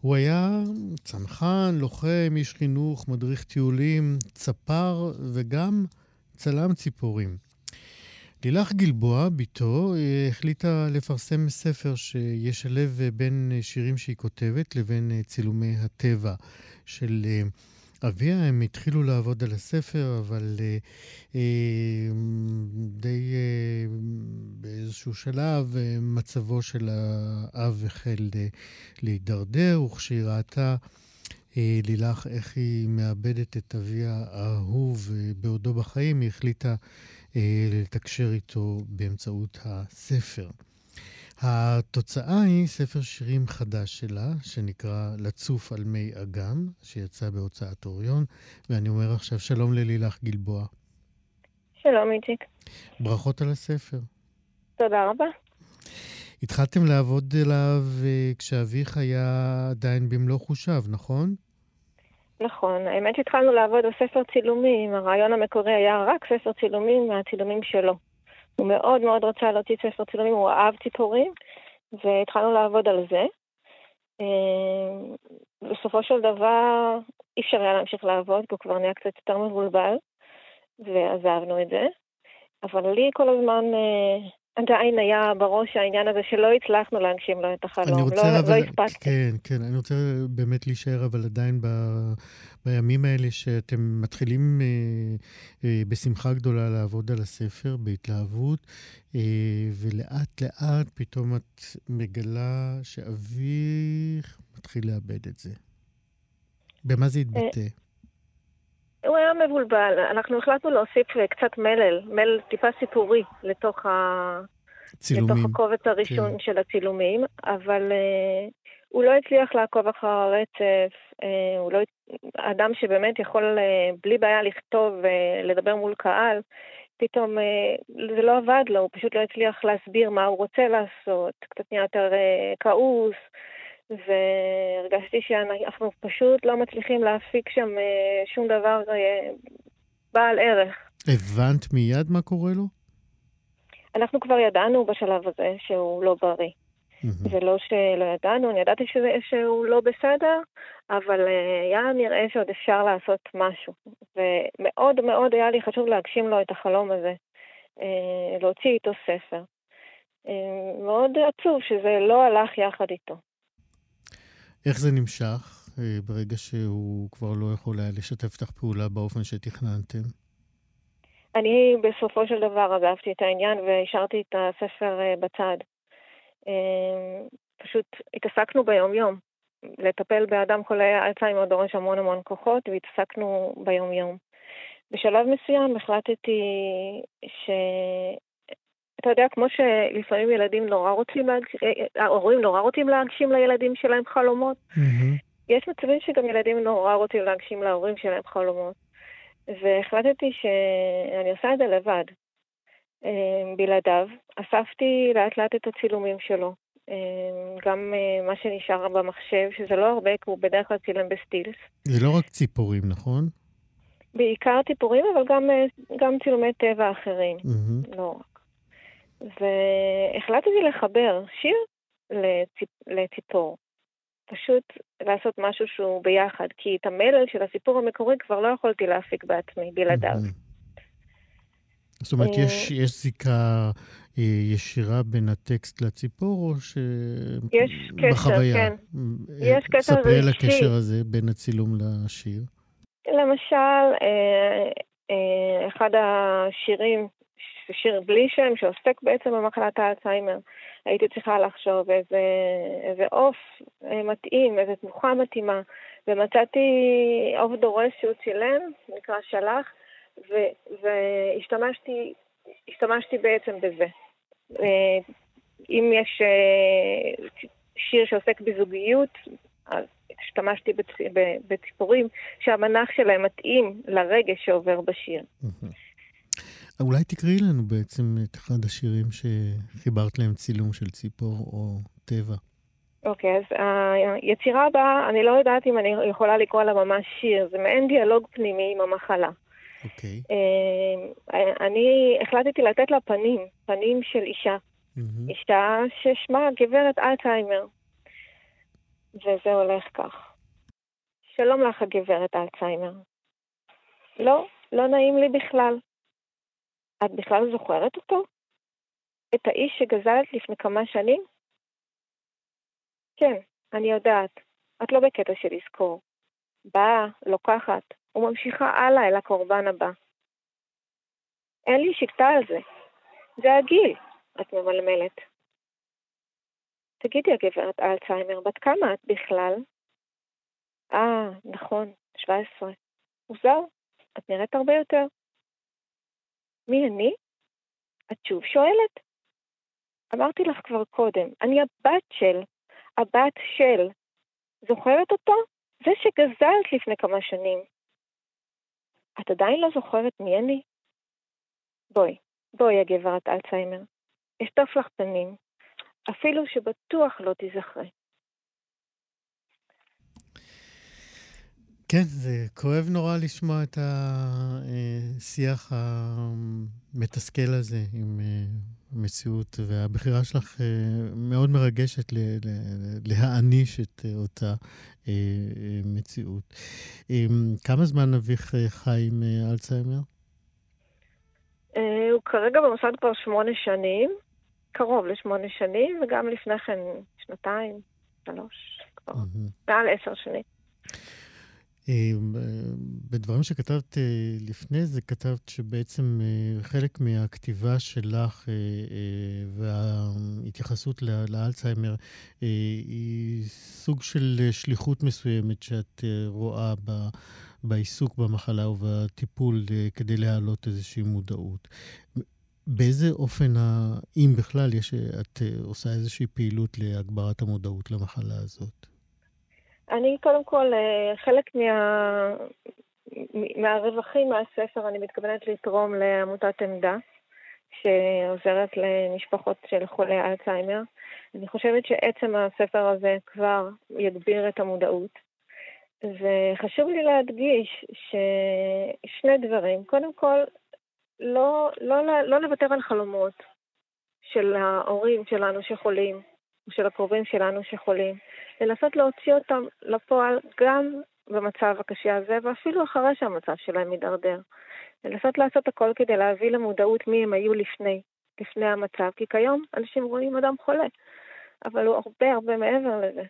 הוא היה צנחן, לוחם, איש חינוך, מדריך טיולים, צפר וגם צלם ציפורים. לילך גלבוע, בתו, אה, החליטה לפרסם ספר שישלב אה, בין אה, שירים שהיא כותבת לבין אה, צילומי הטבע של אה, אביה. הם התחילו לעבוד על הספר, אבל אה, אה, די אה, באיזשהו שלב אה, מצבו של האב החל אה, להידרדר, וכשהיא ראתה אה, לילך איך היא מאבדת את אביה האהוב אה, בעודו בחיים, היא החליטה אה, לתקשר איתו באמצעות הספר. התוצאה היא ספר שירים חדש שלה, שנקרא לצוף על מי אגם, שיצא בהוצאת אוריון, ואני אומר עכשיו שלום ללילך גלבוע. שלום איציק, ברכות על הספר. תודה רבה. התחלתם לעבוד עליו אה, כשאביך היה עדיין במלוא חושיו, נכון? נכון, האמת שהתחלנו לעבוד על ספר צילומים, הרעיון המקורי היה רק ספר צילומים מהצילומים שלו. הוא מאוד מאוד רצה להוציא ספר צילומים, הוא אהב ציפורים, והתחלנו לעבוד על זה. אה, בסופו של דבר אי אפשר היה להמשיך לעבוד, כי הוא כבר נהיה קצת יותר מבולבל, ועזבנו את זה. אבל לי כל הזמן אה, עדיין היה בראש העניין הזה שלא הצלחנו להגשים לו את החלום. רוצה לא, אבל... לא הספקתי. כן, כן, אני רוצה באמת להישאר, אבל עדיין ב... בימים האלה שאתם מתחילים אה, אה, בשמחה גדולה לעבוד על הספר, בהתלהבות, אה, ולאט לאט פתאום את מגלה שאביך מתחיל לאבד את זה. במה זה התבטא? הוא היה מבולבל. אנחנו החלטנו להוסיף אה, קצת מלל, מלל טיפה סיפורי לתוך, ה... צילומים. לתוך הקובץ הראשון כן. של הצילומים, אבל uh, הוא לא הצליח לעקוב אחר הרצף. Uh, הוא לא... אדם שבאמת יכול uh, בלי בעיה לכתוב ולדבר מול קהל, פתאום uh, זה לא עבד לו, הוא פשוט לא הצליח להסביר מה הוא רוצה לעשות, קצת נהיה יותר uh, כעוס. והרגשתי שאנחנו פשוט לא מצליחים להפיק שם אה, שום דבר אה, בעל ערך. הבנת מיד מה קורה לו? אנחנו כבר ידענו בשלב הזה שהוא לא בריא. מהמם. זה לא שלא ידענו, אני ידעתי שזה, שהוא לא בסדר, אבל אה, היה נראה שעוד אפשר לעשות משהו. ומאוד מאוד היה לי חשוב להגשים לו את החלום הזה, להוציא איתו ספר. מאוד עצוב שזה לא הלך יחד איתו. איך זה נמשך אה, ברגע שהוא כבר לא יכול היה לשתף איתך פעולה באופן שתכננתם? אני בסופו של דבר עזבתי את העניין והשארתי את הספר אה, בצד. אה, פשוט התעסקנו ביום-יום. לטפל באדם חולה אלצהיימר דורש המון המון כוחות, והתעסקנו ביום-יום. בשלב מסוים החלטתי ש... אתה יודע, כמו שלפעמים ילדים נורא רוצים, להג... אה, ההורים נורא רוצים להגשים לילדים שלהם חלומות. יש מצבים שגם ילדים נורא רוצים להגשים להורים שלהם חלומות. והחלטתי שאני עושה את זה לבד, אה, בלעדיו. אספתי לאט לאט את הצילומים שלו. אה, גם אה, מה שנשאר במחשב, שזה לא הרבה, כי הוא בדרך כלל צילם בסטילס. זה לא רק ציפורים, נכון? בעיקר ציפורים, אבל גם, אה, גם צילומי טבע אחרים. מהמם. לא. והחלטתי לחבר שיר לציפ... לציפור. פשוט לעשות משהו שהוא ביחד, כי את המלל של הסיפור המקורי כבר לא יכולתי להפיק בעצמי, בלעדיו. מהמם. זאת אומרת, אה, יש, יש זיקה אה, ישירה בין הטקסט לציפור, או ש... יש קשר? כן. אה, יש קשר ספרי על רגשי. הקשר הזה בין הצילום לשיר. למשל, אחד השירים, ש- שיר בלי שם, שעוסק בעצם במחלת האלצהיימר, הייתי צריכה לחשוב איזה, עוף אה, מתאים, איזה תנוחה מתאימה, ומצאתי עוף דורס שהוא צילם, נקרא שלח, ו- והשתמשתי השתמשתי בעצם בזה. אה, אם יש אה, שיר שעוסק בזוגיות, אז השתמשתי בציפורים שהמנח שלהם מתאים לרגש שעובר בשיר. אולי תקראי לנו בעצם את אחד השירים שחיברת להם צילום של ציפור או טבע. אוקיי, אז היצירה הבאה, אני לא יודעת אם אני יכולה לקרוא לה ממש שיר, זה מעין דיאלוג פנימי עם המחלה. אוקיי. אה, אני החלטתי לתת לה פנים, פנים של אישה. אישה ששמה גברת אלצהיימר. וזה הולך כך. שלום לך, הגברת אלצהיימר. לא, לא נעים לי בכלל. את בכלל זוכרת אותו? את האיש שגזלת לפני כמה שנים? כן, אני יודעת. את לא בקטע של לזכור. באה, לוקחת, וממשיכה הלאה אל הקורבן הבא. אין לי שיטה על זה. זה הגיל, את ממלמלת. תגידי, הגברת אלצהיימר, בת כמה את בכלל? אה, נכון, 17. מוזר, את נראית הרבה יותר. מי אני? את שוב שואלת? אמרתי לך כבר קודם, אני הבת של, הבת של. זוכרת אותו? זה שגזלת לפני כמה שנים. את עדיין לא זוכרת מי אני? בואי, בואי, הגברת אלצהיימר. אשטוף לך פנים, אפילו שבטוח לא תיזכרי. כן, זה כואב נורא לשמוע את השיח המתסכל הזה עם אה, המציאות, והבחירה שלך אה, מאוד מרגשת להעניש את אה, אותה מציאות. כמה זמן אביך חי עם אלצהיימר? הוא כרגע במוסד כבר שמונה שנים, קרוב לשמונה שנים, וגם לפני כן שנתיים, שלוש, כבר. מעל עשר שנים. אה, בדברים שכתבת אה, לפני זה, כתבת שבעצם אה, חלק מהכתיבה שלך וההתייחסות לאלצהיימר היא סוג של שליחות מסוימת שאת אה, רואה בעיסוק במחלה ובטיפול כדי להעלות איזושהי מודעות. באיזה אופן, אם בכלל, יש, את עושה איזושהי פעילות להגברת המודעות למחלה הזאת? אני קודם כל, אה, חלק מה... מהרווחים מהספר אני מתכוונת לתרום לעמותת עמדה, שעוזרת למשפחות של חולי אלצהיימר. אני חושבת שעצם הספר הזה כבר יגביר את המודעות. וחשוב לי להדגיש ששני דברים. קודם כל, לא, לא, לא לוותר על חלומות של ההורים שלנו שחולים, של הקרובים שלנו שחולים. לנסות להוציא אותם לפועל גם במצב הקשה הזה, ואפילו אחרי שהמצב שלהם מידרדר. לנסות לעשות הכל כדי להביא למודעות מי הם היו לפני, לפני המצב, כי כיום אנשים רואים אדם חולה, אבל הוא הרבה הרבה מעבר לזה.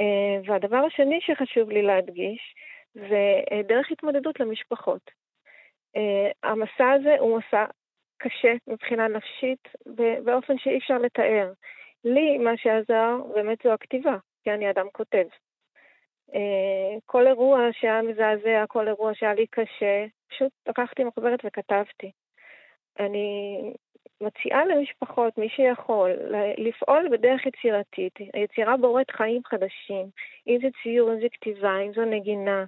אה, והדבר השני שחשוב לי להדגיש, זה אה, דרך התמודדות למשפחות. אה, המסע הזה הוא מסע קשה מבחינה נפשית באופן שאי אפשר לתאר. לי מה שעזר באמת זו הכתיבה, כי אני אדם כותב. אה, כל אירוע שהיה מזעזע, כל אירוע שהיה לי קשה, פשוט לקחתי מחברת וכתבתי. אני מציעה למשפחות, מי שיכול, לפעול בדרך יצירתית. היצירה בוראת חיים חדשים, אם זה ציור, אם זה כתיבה, אם זו נגינה.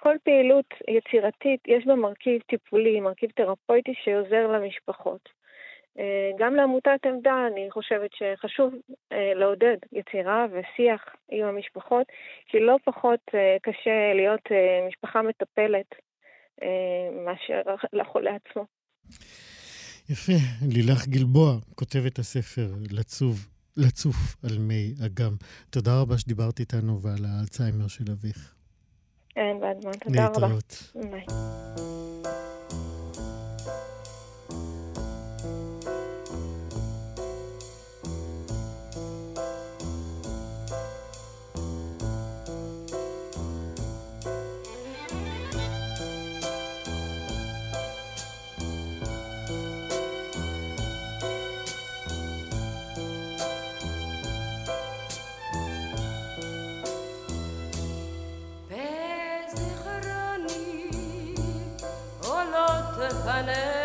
כל פעילות יצירתית יש בה מרכיב טיפולי, מרכיב תרפויטי שעוזר למשפחות. אה, גם לעמותת עמדה אני חושבת שחשוב אה, לעודד יצירה ושיח עם המשפחות, כי לא פחות אה, קשה להיות משפחה מטפלת מאשר לחולה עצמו. יפה. לילך גלבוע, כותבת הספר לצוב, לצוף על מי אגם. תודה רבה שדיברת איתנו ועל האלצהיימר של אביך. אין בעד מה, תודה רבה. להתראות. ביי. Hanan.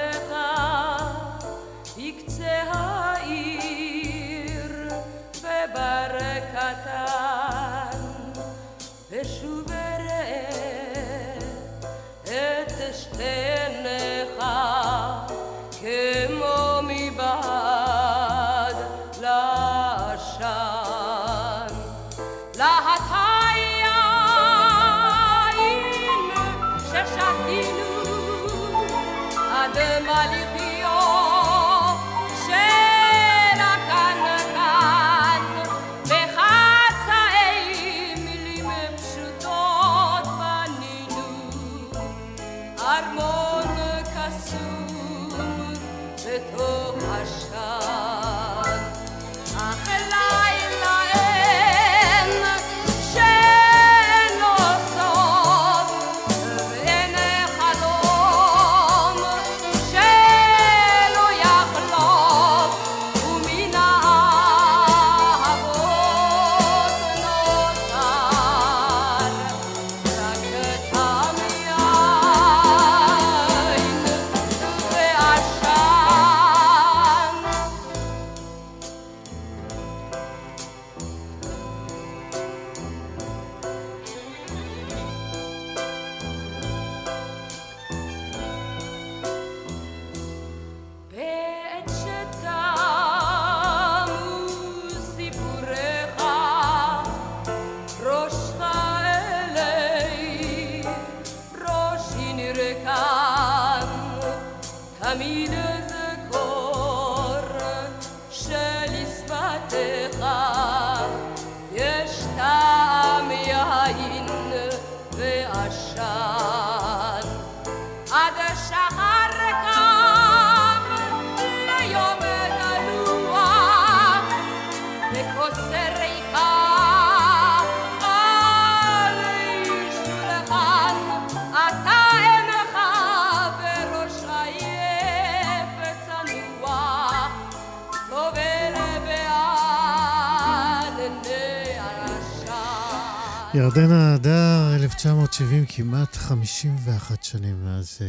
ירדנה הדר, 1970, כמעט 51 שנים מאז אה,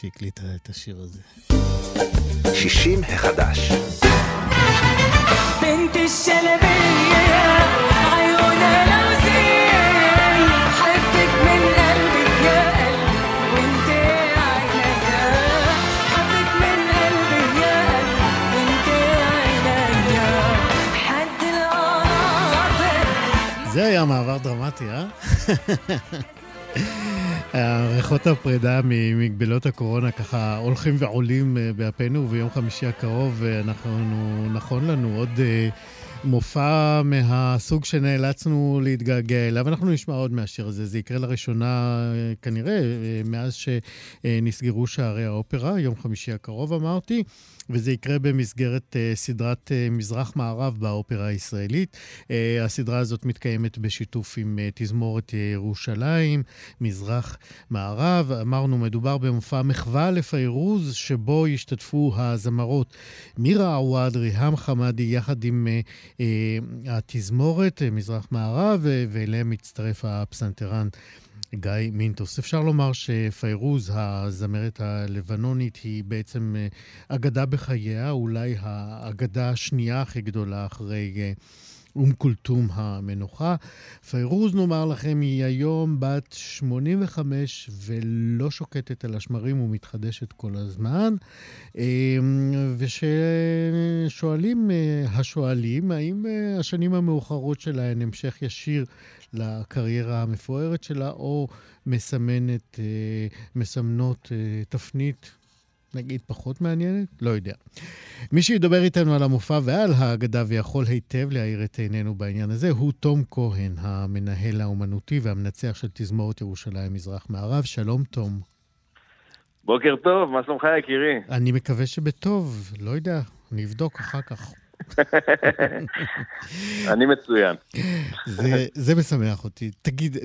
שהקליטה את השיר הזה. 60 החדש. בנתי של היה מעבר דרמטי, אה? ריחות הפרידה ממגבלות הקורונה ככה הולכים ועולים אה, באפינו, וביום חמישי הקרוב אה, אנחנו, נכון לנו עוד אה, מופע מהסוג שנאלצנו להתגעגע אליו. אנחנו נשמע עוד מהשיר הזה. זה יקרה לראשונה אה, כנראה אה, מאז שנסגרו שערי האופרה, יום חמישי הקרוב אמרתי. וזה יקרה במסגרת uh, סדרת uh, מזרח-מערב באופרה הישראלית. Uh, הסדרה הזאת מתקיימת בשיתוף עם uh, תזמורת ירושלים, מזרח-מערב. אמרנו, מדובר במופע מחווה לפיירוז, שבו ישתתפו הזמרות מירה עוואד, ריהאם חמאדי, יחד עם uh, uh, התזמורת uh, מזרח-מערב, uh, ואליהם מצטרף הפסנתרן. גיא מינטוס. אפשר לומר שפיירוז, הזמרת הלבנונית, היא בעצם אה, אגדה בחייה, אולי האגדה השנייה הכי גדולה אחרי אה, אום כולתום המנוחה. פיירוז, נאמר לכם, היא היום בת 85 ולא שוקטת על השמרים ומתחדשת כל הזמן. אה, וששואלים השואלים, האם השנים המאוחרות שלה הן המשך ישיר לקריירה המפוארת שלה, או מסמנת, אה, מסמנות אה, תפנית, נגיד, פחות מעניינת? לא יודע. מי שידבר איתנו על המופע ועל האגדה ויכול היטב להאיר את עינינו בעניין הזה, הוא תום כהן, המנהל האומנותי והמנצח של תזמורת ירושלים מזרח-מערב. שלום, תום. בוקר טוב, מה שלומך יקירי? אני מקווה שבטוב, לא יודע, אני אבדוק אחר כך. אני מצוין. זה, זה משמח אותי. תגיד,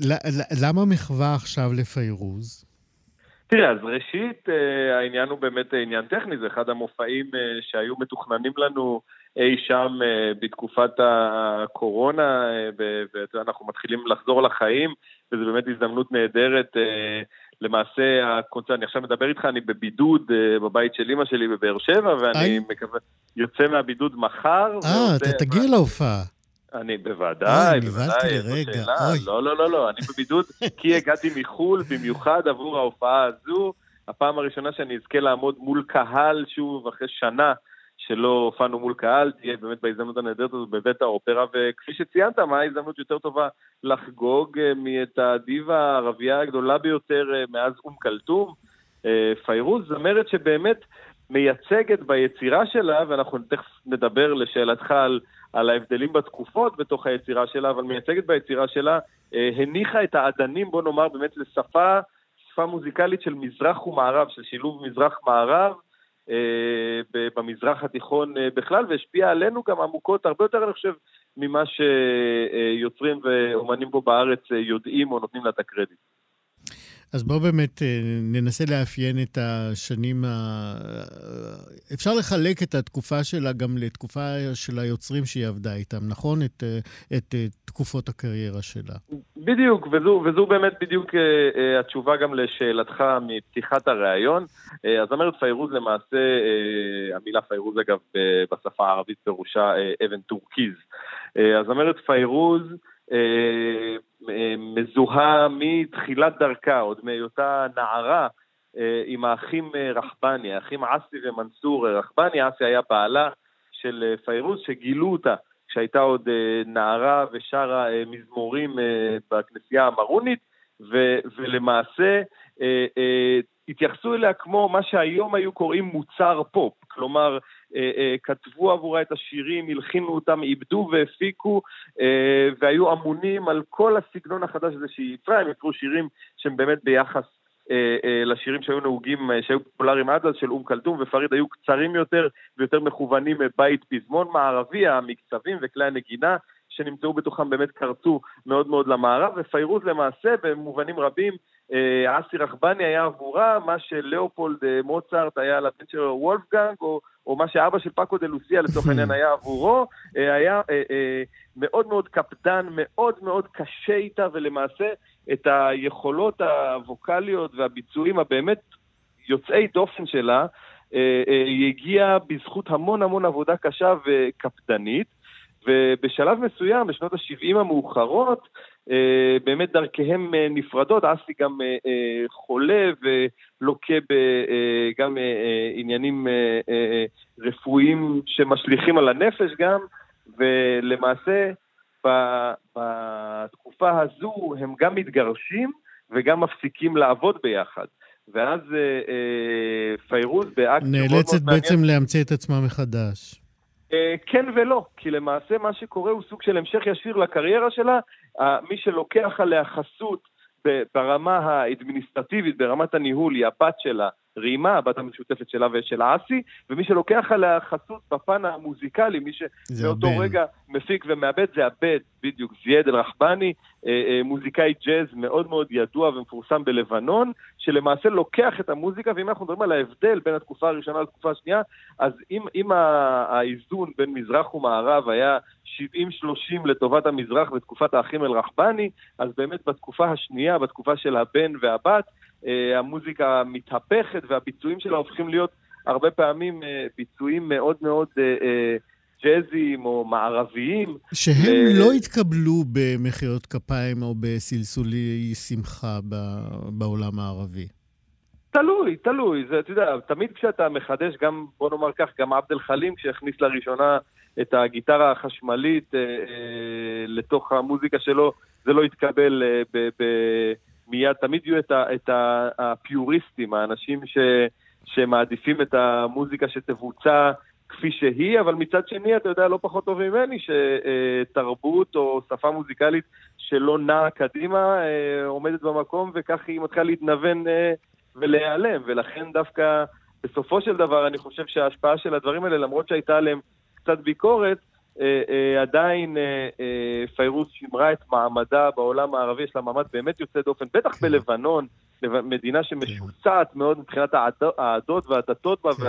למה מחווה עכשיו לפיירוז? תראה, אז ראשית, אה, העניין הוא באמת עניין טכני, זה אחד המופעים אה, שהיו מתוכננים לנו אי שם אה, בתקופת הקורונה, ואנחנו מתחילים לחזור לחיים, וזו באמת הזדמנות נהדרת. למעשה, הקונצרט, אני עכשיו מדבר איתך, אני בבידוד בבית של אימא שלי בבאר שבע, ואני מקווה, יוצא מהבידוד מחר. אה, אתה תגיע להופעה. אני בוודאי, בוודאי, לרגע, אוי. לא, לא, לא, לא, אני בבידוד כי הגעתי מחו"ל במיוחד עבור ההופעה הזו. הפעם הראשונה שאני אזכה לעמוד מול קהל שוב אחרי שנה שלא הופענו מול קהל, תהיה באמת בהזדמנות הנהדרת הזו בבית האופרה, וכפי שציינת, מה ההזדמנות יותר טובה לחגוג את הדיבה הערבייה הגדולה ביותר מאז אום כלתום, פיירוז, זמרת שבאמת מייצגת ביצירה שלה, ואנחנו תכף נדבר לשאלתך על, על ההבדלים בתקופות בתוך היצירה שלה, אבל מייצגת ביצירה שלה, אה, הניחה את האדנים, בוא נאמר, באמת לשפה, שפה מוזיקלית של מזרח ומערב, של שילוב מזרח-מערב, אה, במזרח התיכון אה, בכלל, והשפיעה עלינו גם עמוקות הרבה יותר, אני חושב, ממה שיוצרים ואומנים פה בארץ אה, יודעים או נותנים לה את הקרדיט. אז בואו באמת אה, ננסה לאפיין את השנים ה... אפשר לחלק את התקופה שלה גם לתקופה של היוצרים שהיא עבדה איתם, נכון? את, אה, את אה, תקופות הקריירה שלה. בדיוק, וזו, וזו באמת בדיוק אה, התשובה גם לשאלתך מפתיחת הראיון. אה, הזמרת פיירוז למעשה, אה, המילה פיירוז אגב בשפה הערבית פירושה אה, אבן טורקיז. אה, הזמרת פיירוז מזוהה מתחילת דרכה, עוד מהיותה נערה, אה, עם האחים אה, רחבני, האחים עסי ומנסור אה, רחבני. עסי היה בעלה של אה, פיירוז, שגילו אותה כשהייתה עוד אה, נערה ושרה אה, מזמורים אה, בכנסייה המרונית, ולמעשה אה, אה, התייחסו אליה כמו מה שהיום היו קוראים מוצר פופ. כלומר, אה, אה, כתבו עבורה את השירים, הלחינו אותם, עיבדו והפיקו, אה, והיו אמונים על כל הסגנון החדש הזה שהיא יצרה, הם יקרו שירים שהם באמת ביחס לשירים שהיו נהוגים, שהיו פופולריים עד אז, של אום כלתום ופריד, היו קצרים יותר ויותר מכוונים בית פזמון מערבי, המקצבים וכלי הנגינה שנמצאו בתוכם באמת קרצו מאוד מאוד למערב, ופיירוז למעשה במובנים רבים, אסי רחבני היה עבורה מה שלאופולד אה, מוצרט היה לבן שלו וולפגנג, או, או מה שאבא של פאקו דה לוסיה לצורך העניין היה עבורו, אה, היה אה, אה, מאוד מאוד קפדן, מאוד מאוד קשה איתה, ולמעשה את היכולות הווקאליות והביצועים הבאמת יוצאי דופן שלה, אה, אה, היא הגיעה בזכות המון המון עבודה קשה וקפדנית, ובשלב מסוים, בשנות ה-70 המאוחרות, אה, באמת דרכיהם אה, נפרדות, אסי גם אה, אה, חולה ולוקה ב- גם אה, אה, עניינים אה, אה, רפואיים שמשליכים על הנפש גם, ולמעשה ב- בתקופה הזו הם גם מתגרשים וגם מפסיקים לעבוד ביחד. ואז אה, אה, פיירוז באקט מאוד מאוד נאלצת מעניין. בעצם להמציא את עצמה מחדש. אה, כן ולא, כי למעשה מה שקורה הוא סוג של המשך ישיר לקריירה שלה. מי שלוקח עליה חסות ברמה האדמיניסטרטיבית, ברמת הניהול, היא הבת שלה, רימה, הבת המשותפת שלה ושל אסי, ומי שלוקח עליה חסות בפן המוזיקלי, מי הבן. רגע מפיק ומעבד, זה הבן, בדיוק, זייד אל-רחבני, אה, אה, מוזיקאי ג'אז מאוד מאוד ידוע ומפורסם בלבנון, שלמעשה לוקח את המוזיקה, ואם אנחנו מדברים על ההבדל בין התקופה הראשונה לתקופה השנייה, אז אם, אם האיזון בין מזרח ומערב היה 70-30 לטובת המזרח בתקופת האחים אל-רחבני, אז באמת בתקופה השנייה, בתקופה של הבן והבת, המוזיקה מתהפכת והביצועים שלה הופכים להיות הרבה פעמים אה, ביצועים מאוד מאוד אה, אה, ג'אזיים או מערביים. שהם ל- לא התקבלו במחיאות כפיים או בסלסולי שמחה בעולם הערבי. תלוי, תלוי. זה, אתה יודע, תמיד כשאתה מחדש, גם, בוא נאמר כך, גם עבד אל חלים, כשהכניס לראשונה את הגיטרה החשמלית אה, אה, לתוך המוזיקה שלו, זה לא התקבל אה, ב, ב, מיד. תמיד יהיו את, ה, את ה, הפיוריסטים, האנשים ש, שמעדיפים את המוזיקה שתבוצע כפי שהיא, אבל מצד שני, אתה יודע לא פחות טוב ממני, שתרבות או שפה מוזיקלית שלא נעה קדימה אה, עומדת במקום, וכך היא מתחילה להתנוון אה, ולהיעלם, ולכן דווקא בסופו של דבר אני חושב שההשפעה של הדברים האלה, למרות שהייתה עליהם קצת ביקורת, עדיין אה, אה, פיירוס שימרה את מעמדה בעולם הערבי, יש לה מעמד באמת יוצא דופן, בטח כן. בלבנון, לב- מדינה שמשוסעת מאוד מבחינת העד- העדות והדתות בה כן.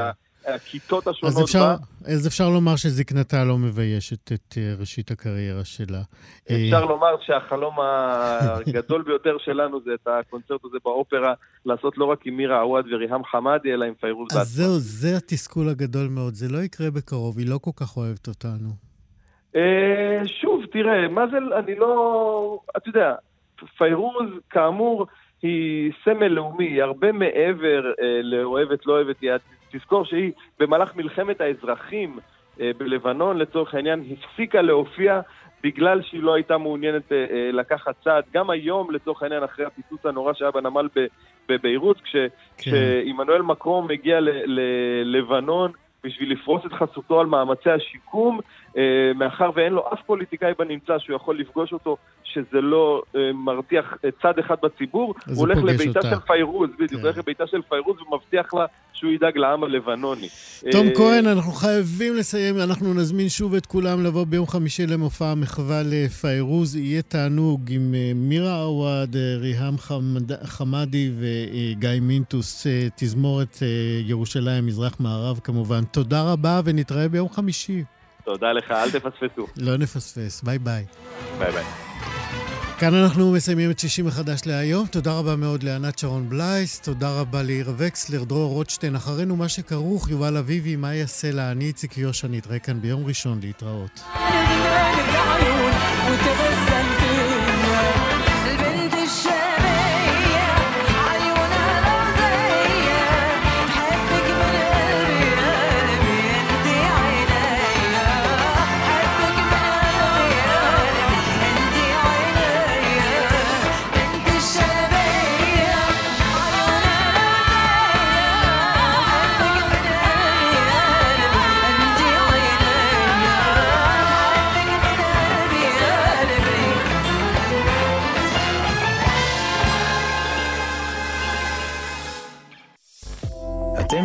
והכיתות אז השונות אפשר, בה. אז אפשר לומר שזקנתה לא מביישת את אה, ראשית הקריירה שלה. אפשר אה, לומר שהחלום הגדול ביותר שלנו זה את הקונצרט הזה באופרה, לעשות לא רק עם מירה עווד וריהאם חמאדי, אלא עם פיירוז אז בעצמה. זהו, זה התסכול הגדול מאוד. זה לא יקרה בקרוב, היא לא כל כך אוהבת אותנו. אה, שוב, תראה, מה זה, אני לא... אתה יודע, פיירוז, כאמור, היא סמל לאומי, היא הרבה מעבר אה, לאוהבת, לא אוהבת. היא- תזכור שהיא במהלך מלחמת האזרחים אה, בלבנון, לצורך העניין, הפסיקה להופיע בגלל שהיא לא הייתה מעוניינת אה, אה, לקחת צעד. גם היום, לצורך העניין, אחרי הפיצוץ הנורא שהיה בנמל בביירות, כן. כשעמנואל מקרום מגיע ללבנון בשביל לפרוס את חסותו על מאמצי השיקום, מאחר ואין לו אף פוליטיקאי בנמצא שהוא יכול לפגוש אותו שזה לא אה, מרתיח אה, צד אחד בציבור, הוא הולך לביתה אותה. של פיירוז, בדיוק, כן. הוא הולך לביתה של פיירוז ומבטיח לה שהוא ידאג לעם הלבנוני. תום אה, כהן, אנחנו חייבים לסיים, אנחנו נזמין שוב את כולם לבוא ביום חמישי למופע המחווה לפיירוז. יהיה תענוג עם אה, מירה עווד, אה, ריהאם חמד- חמאדי וגיא מינטוס, אה, תזמורת אה, ירושלים, מזרח מערב כמובן. תודה רבה ונתראה ביום חמישי. תודה לך, אל תפספסו. לא נפספס, ביי ביי. ביי ביי. כאן אנחנו מסיימים את 60 מחדש להיום. תודה רבה מאוד לענת שרון בלייס, תודה רבה לעירה וקסלר, דרור רוטשטיין. אחרינו מה שכרוך, יובל אביבי, מאיה סלע, אני איציק יושע, נתראה כאן ביום ראשון להתראות.